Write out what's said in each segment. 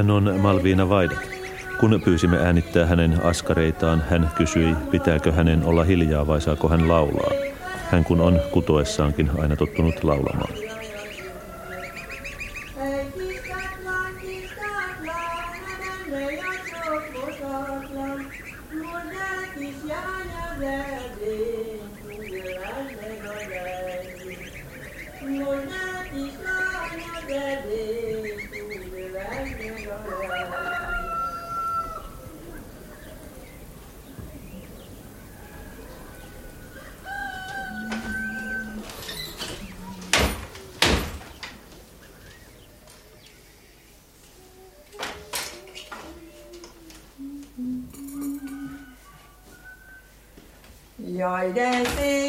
Hän on Malviina Vaidat. Kun pyysimme äänittää hänen askareitaan, hän kysyi, pitääkö hänen olla hiljaa vai saako hän laulaa. Hän kun on kutoessaankin aina tottunut laulamaan. Friday.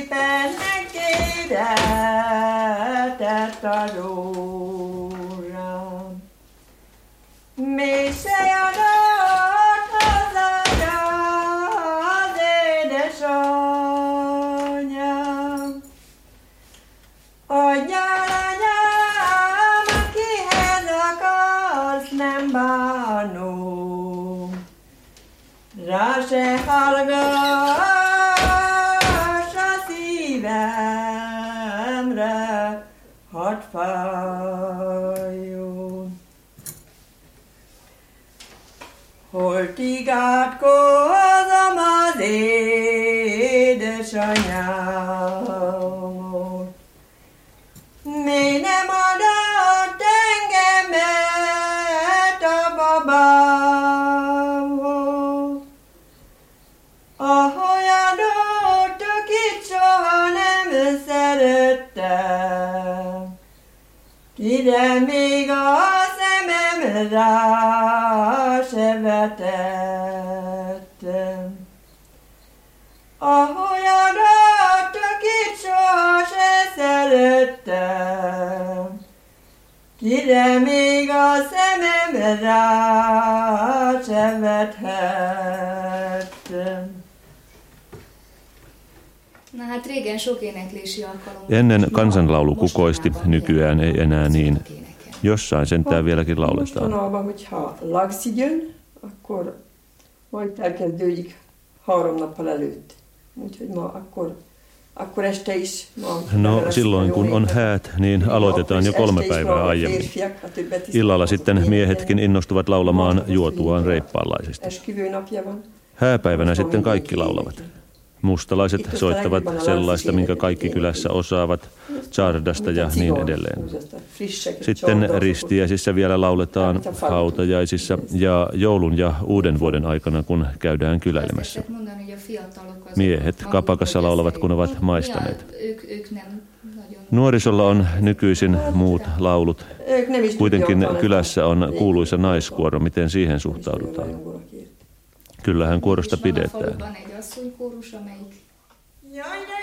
Kire még a szemem rá se vetettem. Ahogy adott, akit soha se szerettem, Kire még a szemem rá se vethettem. Hát régen sok éneklési alkalom. Ennen kansanlaulu kukoisti, nykyään ei enää niin. Jossain sentään vieläkin lauletaan. Mostanában, hogyha lagszigön, akkor majd elkezdődik három nappal előtt. Úgyhogy ma akkor, akkor este is. Ma No silloin kun on häät, niin aloitetaan jo kolme päivää aiemmin. Illalla sitten miehetkin innostuvat laulamaan juotuaan reippaanlaisesti. Hääpäivänä sitten kaikki laulavat. Mustalaiset soittavat sellaista, minkä kaikki kylässä osaavat, tsardasta ja niin edelleen. Sitten ristiäisissä vielä lauletaan, hautajaisissa ja joulun ja uuden vuoden aikana, kun käydään kyläilemässä. Miehet kapakassa laulavat, kun ovat maistaneet. Nagyon Nuorisolla on nykyisin muut laulut. Kuitenkin kylässä on tanulni. kuuluisa naiskuoro. Miten siihen suhtaudutaan? Kyllähän kuorosta a pidetään. Asszonykórus, amelyik Jaj, de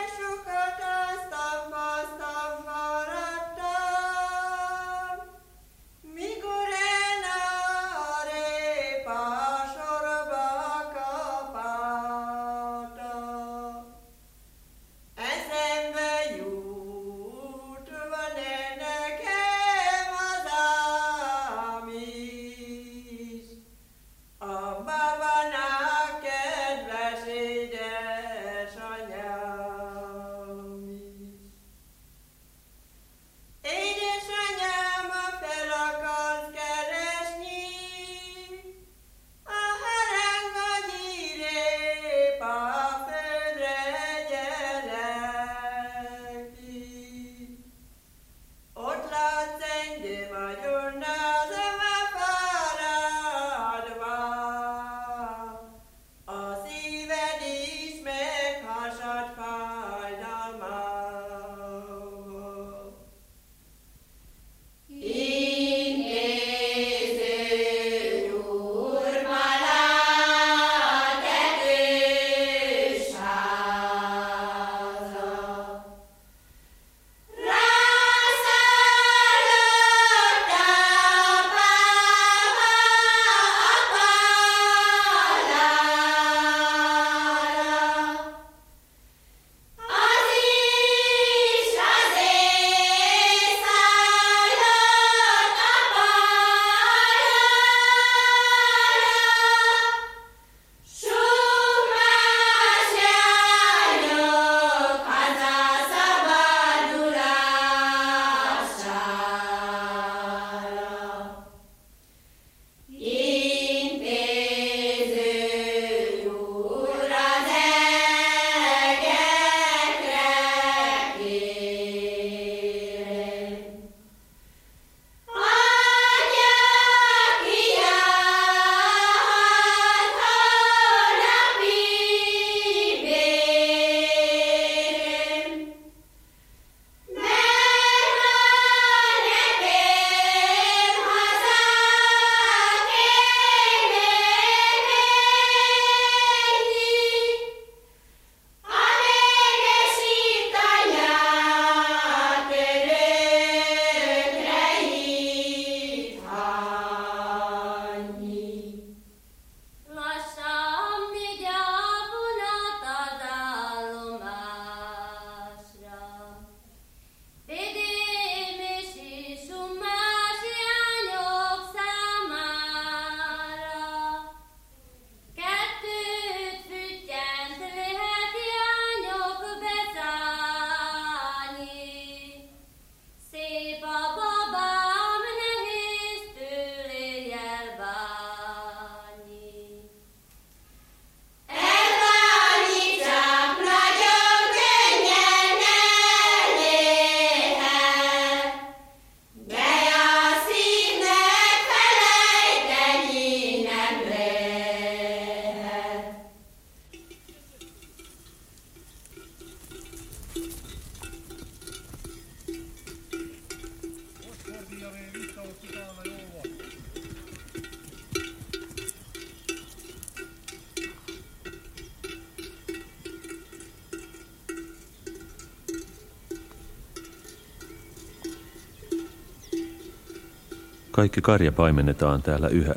Kaikki karja paimennetaan täällä yhä.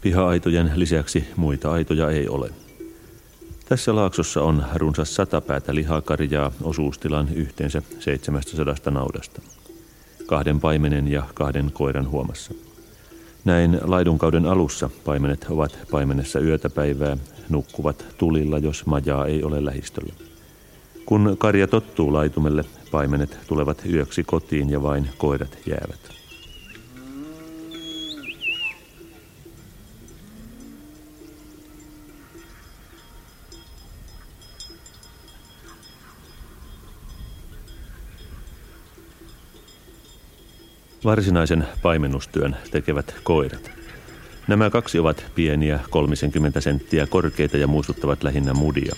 Piha-aitojen lisäksi muita aitoja ei ole. Tässä laaksossa on runsas sata päätä lihakarjaa osuustilan yhteensä 700 naudasta. Kahden paimenen ja kahden koiran huomassa. Näin laidunkauden alussa paimenet ovat paimenessa yötä päivää, nukkuvat tulilla, jos majaa ei ole lähistöllä. Kun karja tottuu laitumelle, paimenet tulevat yöksi kotiin ja vain koirat jäävät. Varsinaisen paimennustyön tekevät koirat. Nämä kaksi ovat pieniä, 30 senttiä korkeita ja muistuttavat lähinnä mudia.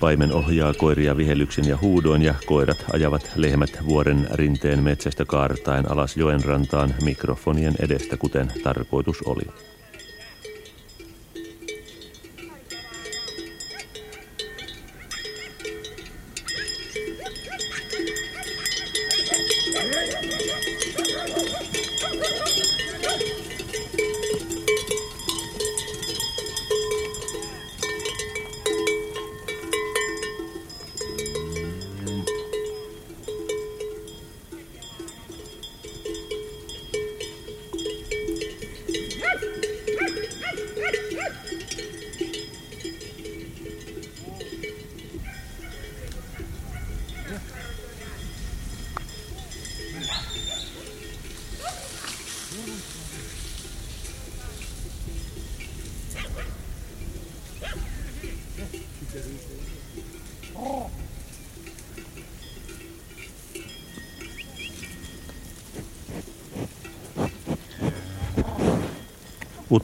Paimen ohjaa koiria vihellyksin ja huudoin ja koirat ajavat lehmät vuoren rinteen metsästä kaartaen alas joen rantaan mikrofonien edestä, kuten tarkoitus oli.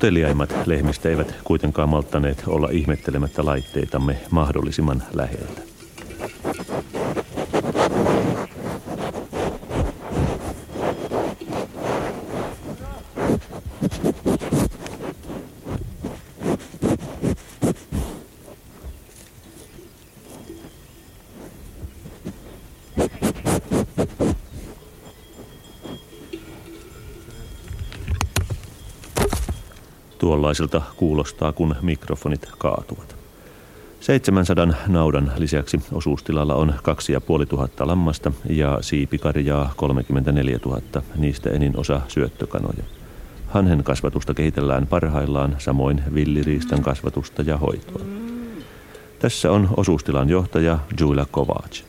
Uteliaimmat lehmistä eivät kuitenkaan malttaneet olla ihmettelemättä laitteitamme mahdollisimman läheltä. Tuollaiselta kuulostaa, kun mikrofonit kaatuvat. 700 naudan lisäksi osuustilalla on 2500 lammasta ja siipikarjaa 34 000, niistä enin osa syöttökanoja. Hanhen kasvatusta kehitellään parhaillaan, samoin villiriistan kasvatusta ja hoitoa. Tässä on osuustilan johtaja Julia Kovac.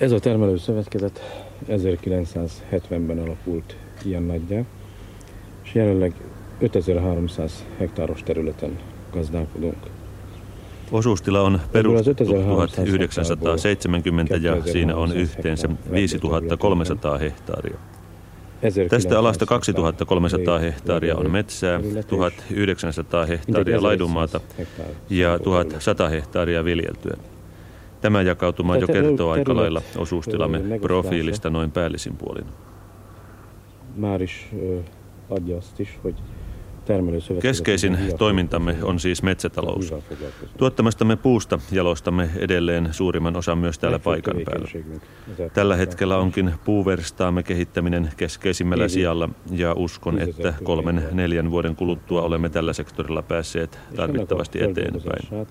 Ez a termelőszövetkezet 1970-ben alapult ilyen nagyjá, és jelenleg 5300 hektáros területen gazdálkodunk. Osuustila on perustettu 1970 ja siinä on yhteensä 5300 hehtaaria. Tästä alasta 2300 hehtaaria on metsää, 1900 hehtaaria laidunmaata ja 1100 hehtaaria viljeltyä. Tämä jakautuma jo kertoo aika lailla osuustilamme profiilista noin päällisin puolin. Keskeisin toimintamme on siis metsätalous. Tuottamastamme puusta jalostamme edelleen suurimman osan myös täällä paikan päällä. Tällä hetkellä onkin puuverstaamme kehittäminen keskeisimmällä sijalla ja uskon, että kolmen neljän vuoden kuluttua olemme tällä sektorilla päässeet tarvittavasti eteenpäin.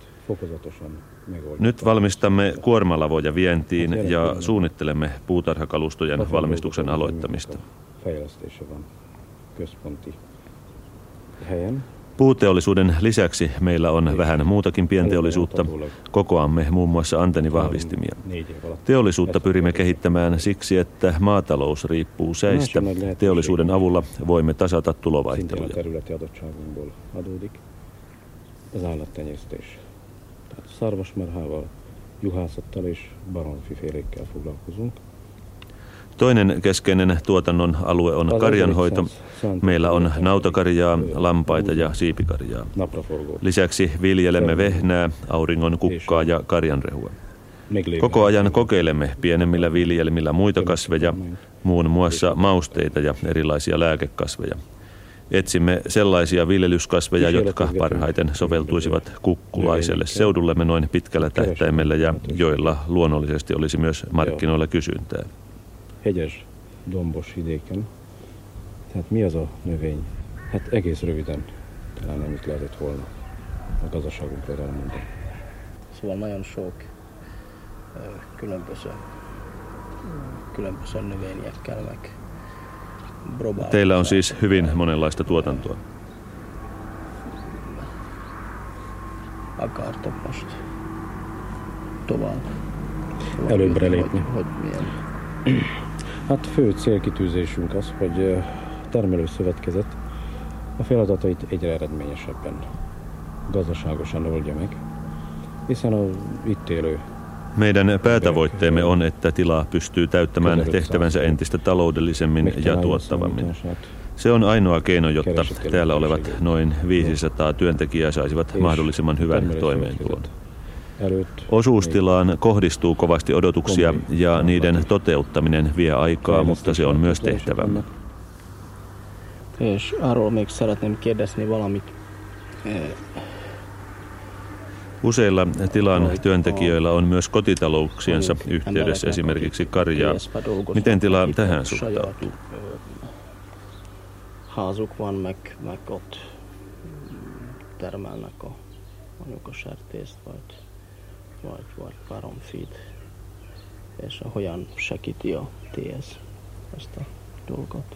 Nyt valmistamme kuormalavoja vientiin ja suunnittelemme puutarhakalustojen valmistuksen aloittamista. Puuteollisuuden lisäksi meillä on vähän muutakin pienteollisuutta. Kokoamme muun muassa antennivahvistimia. Teollisuutta pyrimme kehittämään siksi, että maatalous riippuu säistä. Teollisuuden avulla voimme tasata tulovaihteluja. Szarvasmarhával, juhászattal és baromfifélékkel foglalkozunk. Toinen keskeinen tuotannon alue on karjanhoito. Meillä on nautakarjaa, lampaita ja siipikarjaa. Lisäksi viljelemme vehnää, auringon kukkaa ja karjanrehua. Koko ajan kokeilemme pienemmillä viljelmillä muita kasveja, muun muassa mausteita ja erilaisia lääkekasveja. Etsimme sellaisia viljelyskasveja, jotka parhaiten soveltuisivat kukkulaiselle seudullemme noin pitkällä tähtäimellä ja joilla luonnollisesti olisi myös markkinoilla kysyntää. Hegyes, dombos vidéken. Tehát mi az a növény? Hát egész röviden talán ennyit lehetett volna a gazdaságunkról elmondani. Szóval nagyon sok különböző, különböző növényekkel meg próbálunk. Teillä on siis hyvin monenlaista tuotantoa. Akartok most tovább? Előbbre Hogy, lépni. hogy milyen Hát fő célkitűzésünk az, hogy ö, termelőszövetkezet a feladatait egyre eredményesebben, gazdaságosan oldja meg, hiszen a itt élő Meidän päätavoitteemme on, että tila pystyy täyttämään tehtävänsä entistä taloudellisemmin ja tuottavammin. Se on ainoa keino, jotta täällä olevat noin 500 työntekijää saisivat mahdollisimman hyvän toimeentulon. Osuustilaan kohdistuu kovasti odotuksia ja niiden toteuttaminen vie aikaa, mutta se on myös tehtävämme. Kérdezni valamit. Eh, Useilla tilan työntekijöillä on myös kotitalouksiensa yhteydessä esimerkiksi karjaa. Miten tila tähän suhtautuu? Meg, meg ott termelnek a mondjuk a sertészt, vagy, vagy, vagy baromfit, és hogyan segíti a TS ezt a dolgot.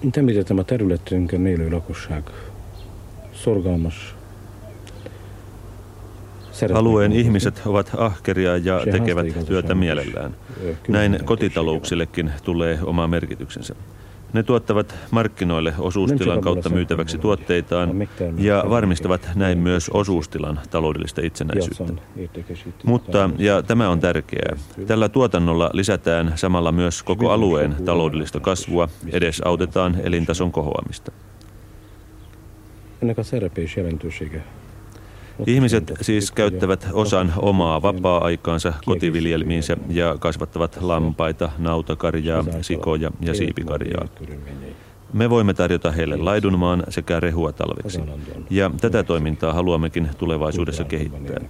Mint említettem, a területünkön élő lakosság. Szeretnek Alueen ihmiset ovat ahkeria ja tekevät työtä mielellään. Näin kotitalouksillekin tulee oma merkityksensä. Ne tuottavat markkinoille osuustilan kautta myytäväksi tuotteitaan ja varmistavat näin myös osuustilan taloudellista itsenäisyyttä. Mutta, ja tämä on tärkeää, tällä tuotannolla lisätään samalla myös koko alueen taloudellista kasvua, edes autetaan elintason kohoamista. Ennek a szerepe és jelentősége. Ihmiset siis käyttävät osan omaa vapaa-aikaansa kotiviljelmiinsä ja kasvattavat lampaita, nautakarjaa, sikoja ja siipikarjaa. Me voimme tarjota heille laidunmaan sekä rehua talveksi. Ja tätä toimintaa haluammekin tulevaisuudessa kehittää.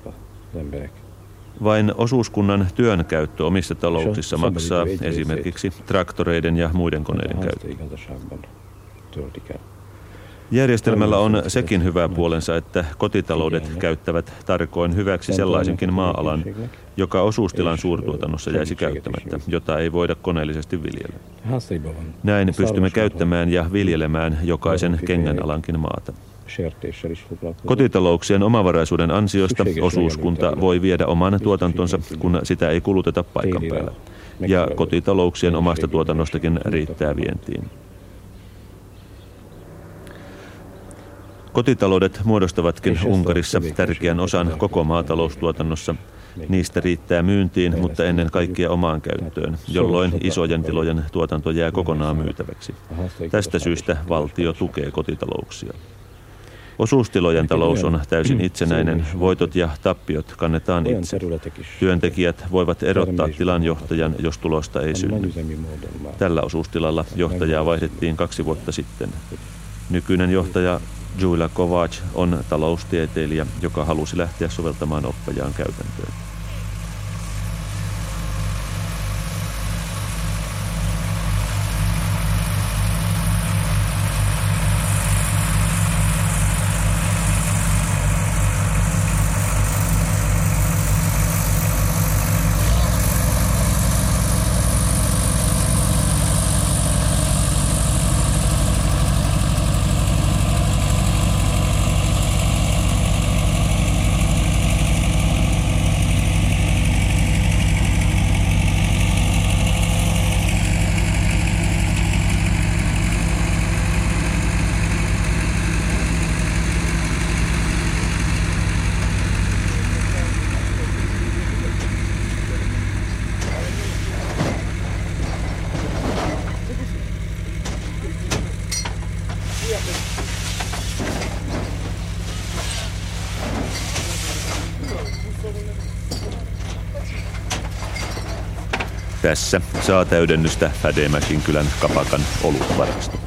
Vain osuuskunnan työn käyttö omissa talouksissa maksaa esimerkiksi traktoreiden ja muiden koneiden käyttö. Järjestelmällä on sekin hyvä puolensa, että kotitaloudet käyttävät tarkoin hyväksi sellaisenkin maa-alan, joka osuustilan suurtuotannossa jäisi käyttämättä, jota ei voida koneellisesti viljellä. Näin pystymme käyttämään ja viljelemään jokaisen kengän alankin maata. Kotitalouksien omavaraisuuden ansiosta osuuskunta voi viedä oman tuotantonsa, kun sitä ei kuluteta paikan päällä. Ja kotitalouksien omasta tuotannostakin riittää vientiin. Kotitaloudet muodostavatkin Unkarissa tärkeän osan koko maataloustuotannossa. Niistä riittää myyntiin, mutta ennen kaikkea omaan käyttöön, jolloin isojen tilojen tuotanto jää kokonaan myytäväksi. Tästä syystä valtio tukee kotitalouksia. Osuustilojen talous on täysin itsenäinen, voitot ja tappiot kannetaan itse. Työntekijät voivat erottaa tilanjohtajan, jos tulosta ei synny. Tällä osuustilalla johtajaa vaihdettiin kaksi vuotta sitten. Nykyinen johtaja Julia Kovac on taloustieteilijä, joka halusi lähteä soveltamaan oppajaan käytäntöön. Tässä saa täydennystä Fädemäkin kylän kapakan olutvarasto.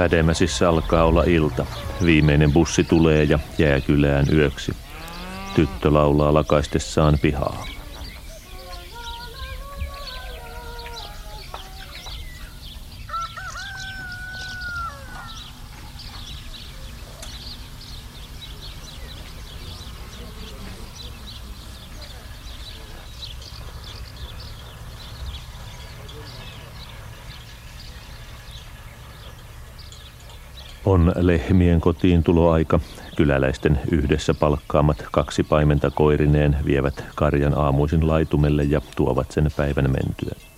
Pädemäsissä alkaa olla ilta. Viimeinen bussi tulee ja jää kylään yöksi. Tyttö laulaa lakaistessaan pihaa. On lehmien kotiin tuloaika. Kyläläisten yhdessä palkkaamat kaksi paimenta koirineen vievät karjan aamuisin laitumelle ja tuovat sen päivän mentyä.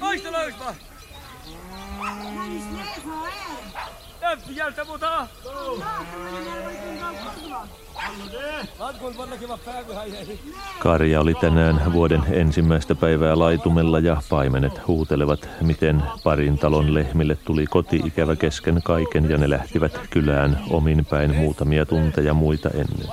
Haista löystä! Täppiältä muuta! Karja oli tänään vuoden ensimmäistä päivää laitumella ja paimenet huutelevat, miten parin talon lehmille tuli koti-ikävä kesken kaiken ja ne lähtivät kylään omin päin muutamia tunteja muita ennen.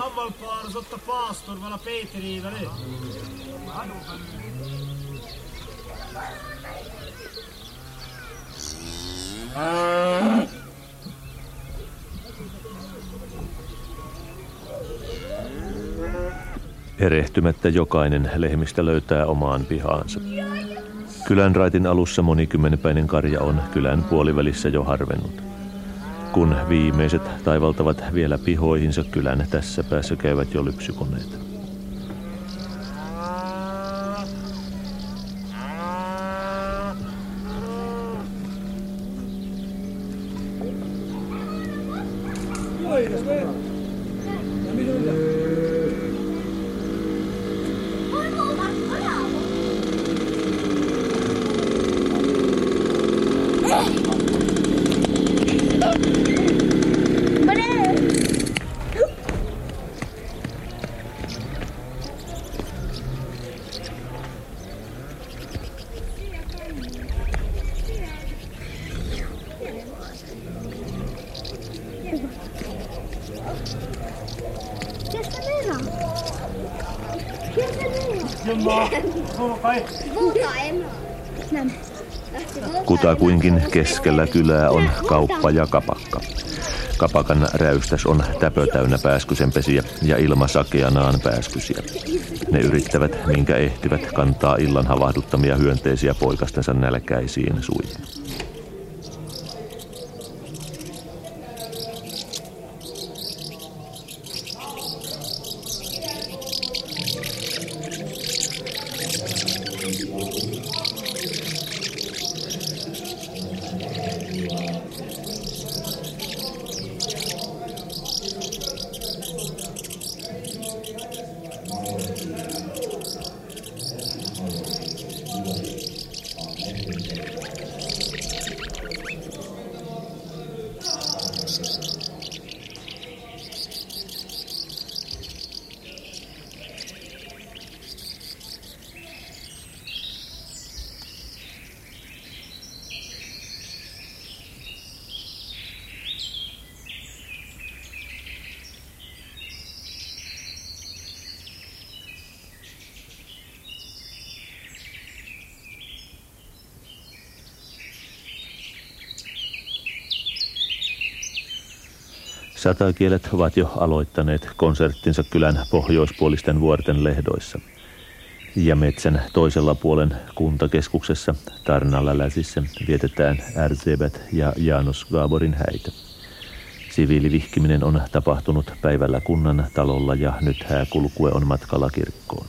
Avvalpaar sotta paastor vala Peeteri väli. Erehtymättä jokainen lehmistä löytää omaan pihaansa. Kylän raitin alussa monikymmenpäinen karja on kylän puolivälissä jo harvennut. Kun viimeiset taivaltavat vielä pihoihinsa kylän tässä päässä käyvät jo lypsykoneet. Kutakuinkin keskellä kylää on kauppa ja kapakka. Kapakan räystäs on täpö täynnä pääskysenpesiä ja ilma sakeanaan pääskysiä. Ne yrittävät, minkä ehtivät, kantaa illan havahduttamia hyönteisiä poikastensa nälkäisiin suihin. Satakielet ovat jo aloittaneet konserttinsa kylän pohjoispuolisten vuorten lehdoissa. Ja metsän toisella puolen kuntakeskuksessa Tarnalla läsissä vietetään Erzebet ja Janos Gaaborin häitä. Siviilivihkiminen on tapahtunut päivällä kunnan talolla ja nyt hääkulkue on matkalla kirkkoon.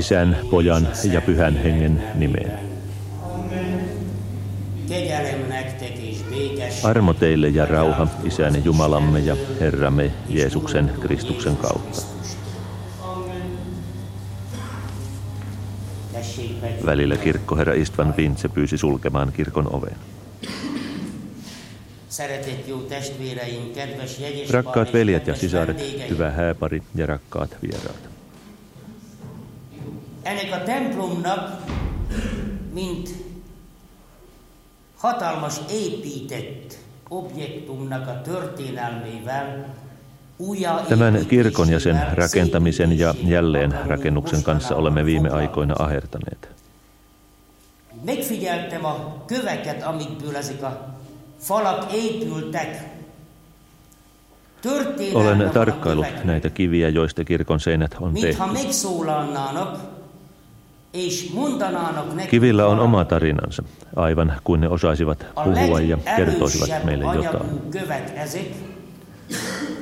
Isän, Pojan ja Pyhän Hengen nimeen. Armo teille ja rauha Isän Jumalamme ja Herramme Jeesuksen Kristuksen kautta. Välillä kirkkoherra Istvan Vintse pyysi sulkemaan kirkon oven. Rakkaat veljet ja sisaret, hyvä hääpari ja rakkaat vieraat. Ennek a templomnak, mint hatalmas épített objektumnak a történelmével Tämän kirkon ja sen rakentamisen ja jälleen rakennuksen kanssa olemme viime aikoina ahertaneet. Megfigyeltem a köveket, amikből ezek a falak épültek. Olen tarkkaillut näitä kiviä, joista kirkon seinät on tehty. Kivillä on oma tarinansa, aivan kuin ne osaisivat puhua ja kertoisivat meille jotain.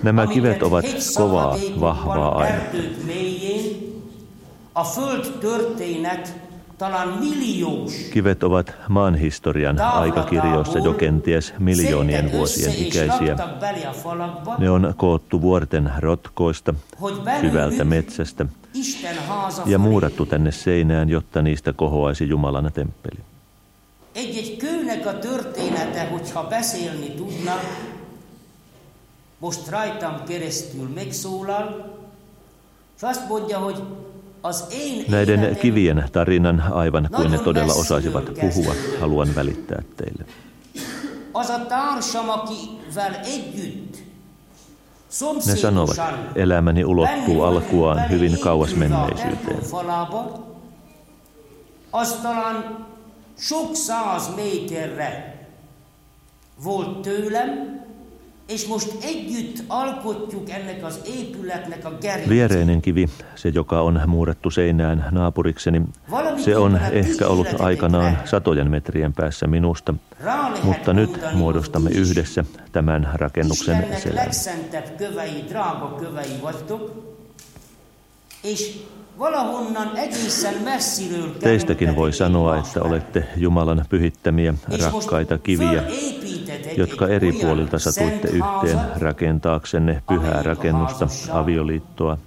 Nämä kivet ovat kovaa, vahvaa ainetta. Kivet ovat maan historian aikakirjoissa jo kenties miljoonien vuosien ikäisiä. Ne on koottu vuorten rotkoista, syvältä metsästä ja muurattu tänne seinään, jotta niistä kohoaisi Jumalan temppeli. Egy-egy kőnek a története, hogyha beszélni tudna, most rajtam keresztül megszólal, és azt mondja, hogy Näiden kivien tarinan, aivan kuin ne todella osaisivat puhua, haluan välittää teille. Ne sanovat, elämäni ulottuu alkuaan hyvin kauas menneisyyteen. Aztalan sok száz méterre és most együtt alkotjuk ennek az épületnek a Viereinen kivi, se joka on muurattu seinään naapurikseni, se on ehkä ollut aikanaan satojen metrien päässä minusta, mutta nyt muodostamme yhdessä tämän rakennuksen selän. Teistäkin voi sanoa, että olette Jumalan pyhittämiä rakkaita kiviä, jotka eri puolilta satuitte yhteen rakentaaksenne pyhää rakennusta, avioliittoa,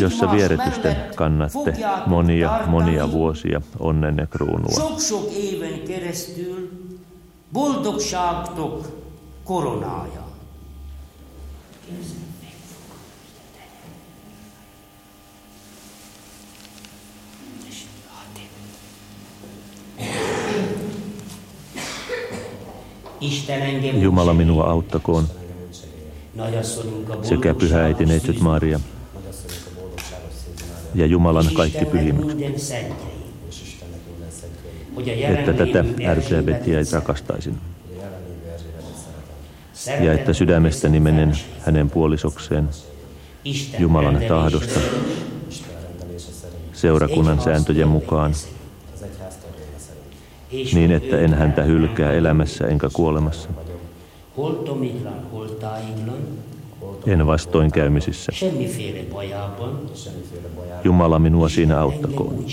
jossa vieretysten kannatte monia, monia vuosia onnen kruunua. Boldogságtok koronája. Jumala minua auttakoon. Sekä pyhä äiti Neitsyt Maria ja Jumalan kaikki pyhimykset, että tätä RCBtiä rakastaisin. Ja että sydämestäni menen hänen puolisokseen Jumalan tahdosta seurakunnan sääntöjen mukaan niin että en häntä hylkää elämässä enkä kuolemassa. En vastoinkäymisissä. Jumala minua siinä auttakoon.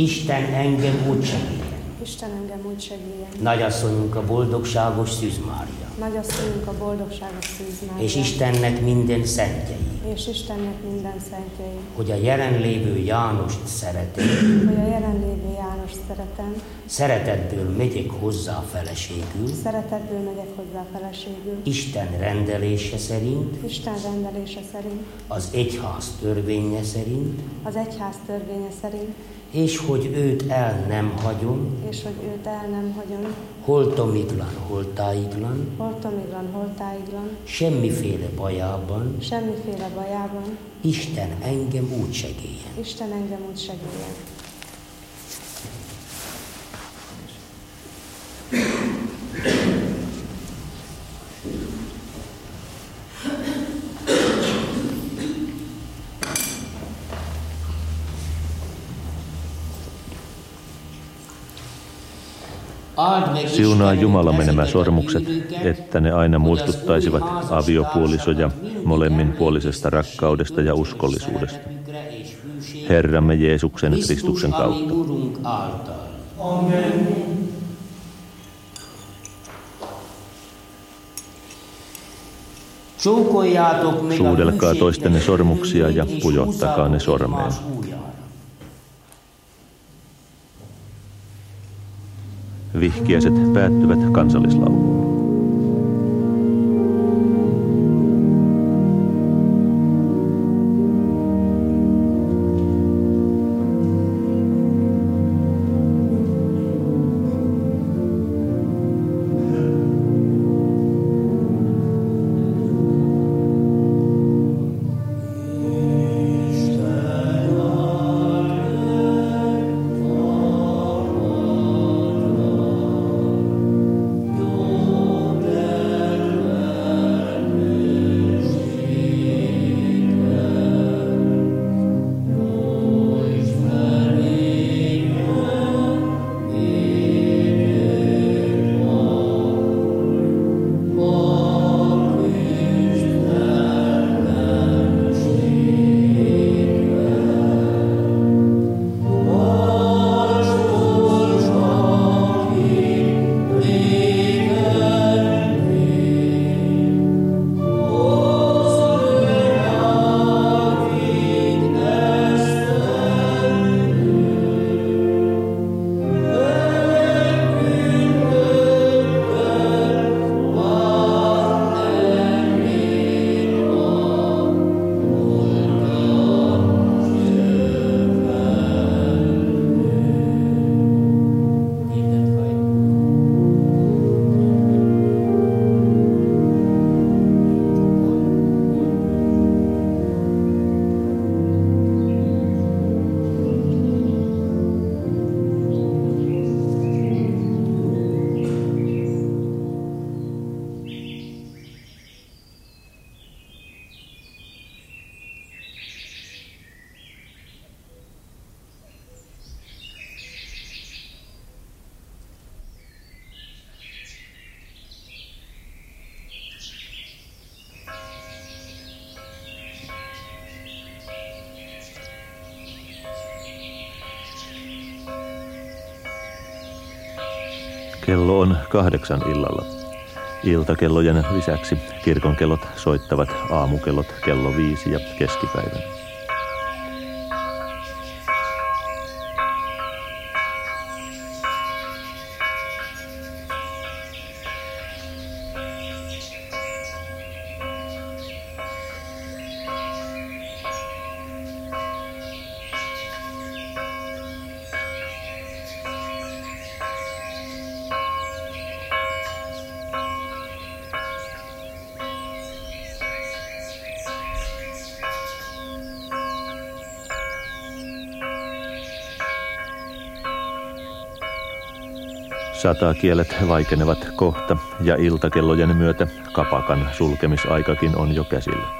Isten engem úgy segít. Isten engem úgy segéljen. Nagyasszonyunk a boldogságos Szűz Mária. Nagyasszonyunk a boldogságos Szűz Mária. És Istennek minden szentjei. És Istennek minden szentjei. Hogy a jelenlévő Jánost szeretem. Hogy a jelenlévő Jánost szeretem. Szeretetből megyek hozzá feleségül. Szeretetből megyek hozzá feleségül. Isten rendelése szerint. Isten rendelése szerint. Az egyház törvénye szerint. Az egyház törvénye szerint és hogy őt el nem hagyom, és hogy őt el nem hagyom, holtomiglan, holtáiglan, holtomiglan, holtáiglan, semmiféle bajában, semmiféle bajában, Isten engem úgy segélyen. Isten engem úgy segélyen. Siunaa Jumalamme nämä sormukset, että ne aina muistuttaisivat aviopuolisoja molemminpuolisesta rakkaudesta ja uskollisuudesta. Herramme Jeesuksen Kristuksen kautta. Suudelkaa toistenne sormuksia ja pujottakaa ne sormeen. Vihkiäiset päättyvät kansallislauluun. Kello on kahdeksan illalla. Iltakellojen lisäksi kirkonkellot soittavat aamukellot kello viisi ja keskipäivän. Satakielet vaikenevat kohta ja iltakellojen myötä kapakan sulkemisaikakin on jo käsillä.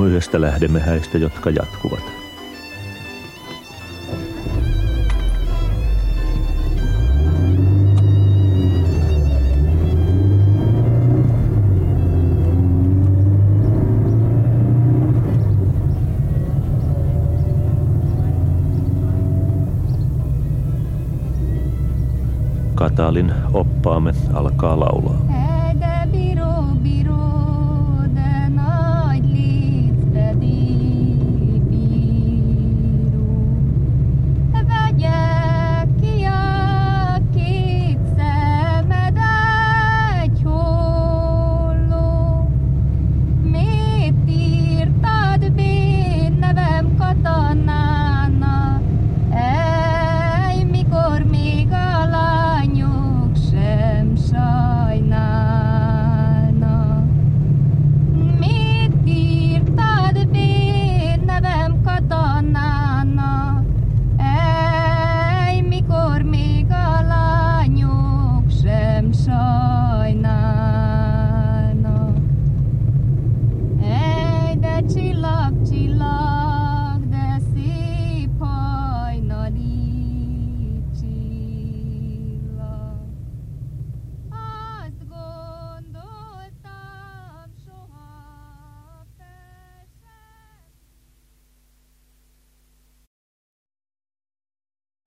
Aamuyöstä lähdemme häistä, jotka jatkuvat. Katalin oppaamme alkaa laulaa.